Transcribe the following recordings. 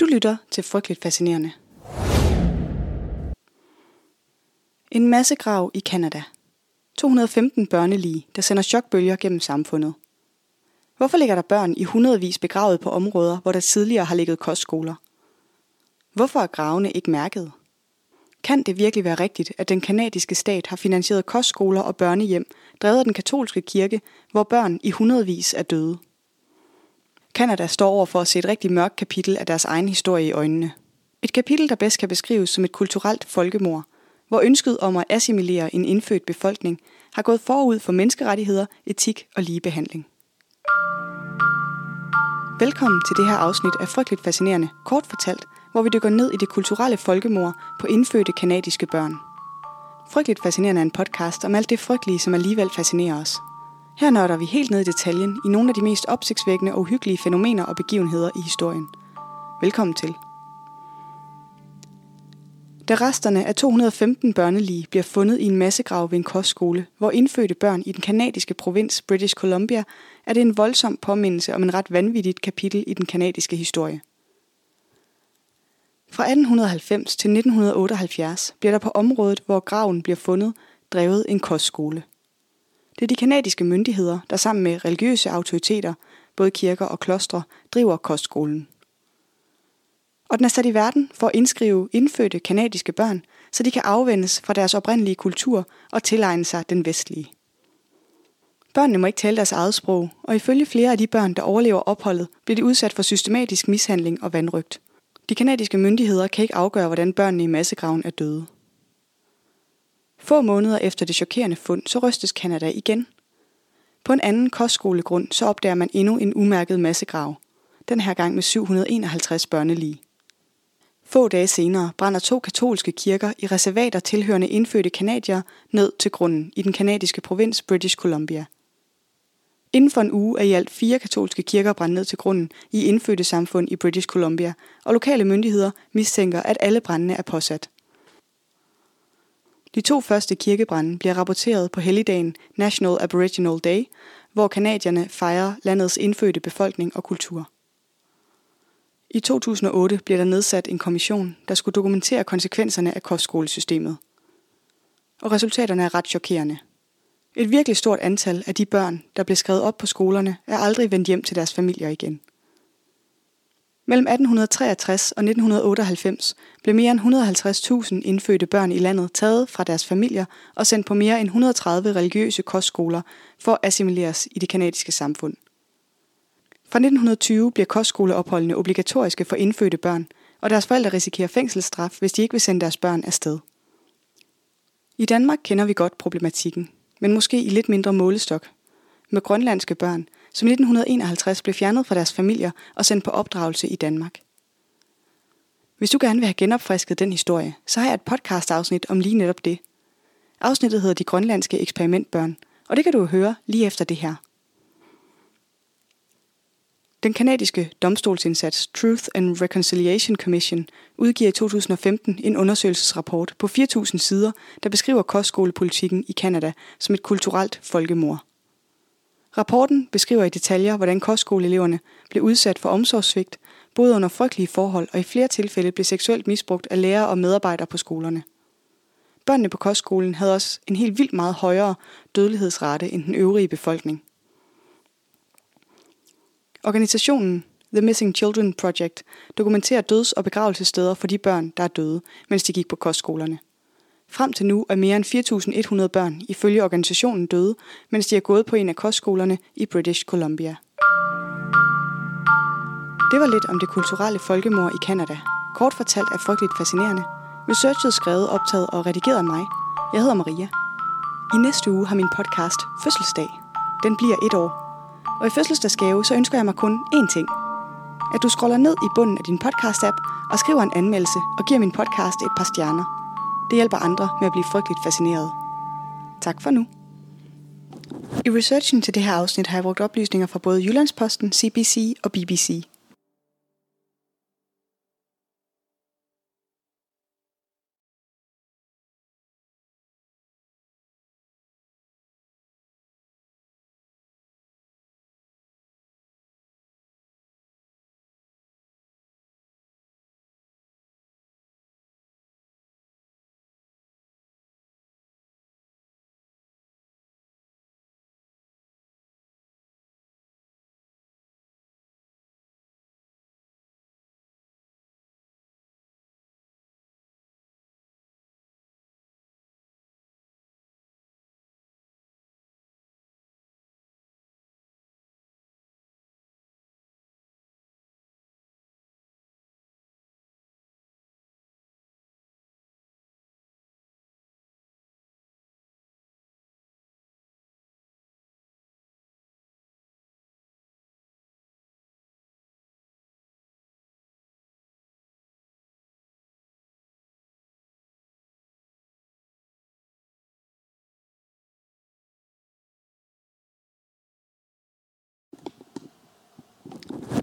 Du lytter til Frygteligt Fascinerende. En masse grav i Kanada. 215 børnelige, der sender chokbølger gennem samfundet. Hvorfor ligger der børn i hundredvis begravet på områder, hvor der tidligere har ligget kostskoler? Hvorfor er gravene ikke mærket? Kan det virkelig være rigtigt, at den kanadiske stat har finansieret kostskoler og børnehjem, drevet af den katolske kirke, hvor børn i hundredvis er døde? Kanada står over for at se et rigtig mørkt kapitel af deres egen historie i øjnene. Et kapitel, der bedst kan beskrives som et kulturelt folkemord, hvor ønsket om at assimilere en indfødt befolkning har gået forud for menneskerettigheder, etik og ligebehandling. Velkommen til det her afsnit af Frygteligt Fascinerende, kort fortalt, hvor vi dykker ned i det kulturelle folkemord på indfødte kanadiske børn. Frygteligt Fascinerende er en podcast om alt det frygtelige, som alligevel fascinerer os. Her nørder vi helt ned i detaljen i nogle af de mest opsigtsvækkende og uhyggelige fænomener og begivenheder i historien. Velkommen til. Da resterne af 215 børnelige bliver fundet i en massegrav ved en kostskole, hvor indfødte børn i den kanadiske provins British Columbia, er det en voldsom påmindelse om en ret vanvittigt kapitel i den kanadiske historie. Fra 1890 til 1978 bliver der på området, hvor graven bliver fundet, drevet en kostskole. Det er de kanadiske myndigheder, der sammen med religiøse autoriteter, både kirker og klostre, driver kostskolen. Og den er sat i verden for at indskrive indfødte kanadiske børn, så de kan afvendes fra deres oprindelige kultur og tilegne sig den vestlige. Børnene må ikke tale deres eget sprog, og ifølge flere af de børn, der overlever opholdet, bliver de udsat for systematisk mishandling og vandrygt. De kanadiske myndigheder kan ikke afgøre, hvordan børnene i massegraven er døde. Få måneder efter det chokerende fund, så rystes Kanada igen. På en anden kostskolegrund, så opdager man endnu en umærket massegrav. Den her gang med 751 børnelige. Få dage senere brænder to katolske kirker i reservater tilhørende indfødte kanadier ned til grunden i den kanadiske provins British Columbia. Inden for en uge er i alt fire katolske kirker brændt ned til grunden i indfødte samfund i British Columbia, og lokale myndigheder mistænker, at alle brændene er påsat. De to første kirkebrænde bliver rapporteret på helligdagen National Aboriginal Day, hvor kanadierne fejrer landets indfødte befolkning og kultur. I 2008 blev der nedsat en kommission, der skulle dokumentere konsekvenserne af kostskolesystemet. Og resultaterne er ret chokerende. Et virkelig stort antal af de børn, der blev skrevet op på skolerne, er aldrig vendt hjem til deres familier igen. Mellem 1863 og 1998 blev mere end 150.000 indfødte børn i landet taget fra deres familier og sendt på mere end 130 religiøse kostskoler for at assimileres i det kanadiske samfund. Fra 1920 bliver kostskoleopholdene obligatoriske for indfødte børn, og deres forældre risikerer fængselsstraf, hvis de ikke vil sende deres børn afsted. I Danmark kender vi godt problematikken, men måske i lidt mindre målestok. Med grønlandske børn, som i 1951 blev fjernet fra deres familier og sendt på opdragelse i Danmark. Hvis du gerne vil have genopfrisket den historie, så har jeg et podcast-afsnit om lige netop det. Afsnittet hedder De Grønlandske Eksperimentbørn, og det kan du høre lige efter det her. Den kanadiske domstolsindsats Truth and Reconciliation Commission udgiver i 2015 en undersøgelsesrapport på 4.000 sider, der beskriver kostskolepolitikken i Kanada som et kulturelt folkemord. Rapporten beskriver i detaljer, hvordan kostskoleeleverne blev udsat for omsorgssvigt, både under frygtelige forhold og i flere tilfælde blev seksuelt misbrugt af lærere og medarbejdere på skolerne. Børnene på kostskolen havde også en helt vildt meget højere dødelighedsrate end den øvrige befolkning. Organisationen The Missing Children Project dokumenterer døds- og begravelsessteder for de børn, der er døde, mens de gik på kostskolerne. Frem til nu er mere end 4.100 børn ifølge organisationen døde, mens de er gået på en af kostskolerne i British Columbia. Det var lidt om det kulturelle folkemord i Kanada. Kort fortalt er frygteligt fascinerende. Researchet skrevet, optaget og redigeret af mig. Jeg hedder Maria. I næste uge har min podcast fødselsdag. Den bliver et år. Og i fødselsdagsgave, så ønsker jeg mig kun én ting. At du scroller ned i bunden af din podcast-app og skriver en anmeldelse og giver min podcast et par stjerner. Det hjælper andre med at blive frygteligt fascineret. Tak for nu. I researchen til det her afsnit har jeg brugt oplysninger fra både Jyllandsposten, CBC og BBC.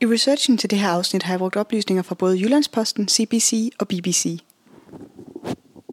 I researchen til det her afsnit har jeg brugt oplysninger fra både Jyllandsposten, CBC og BBC.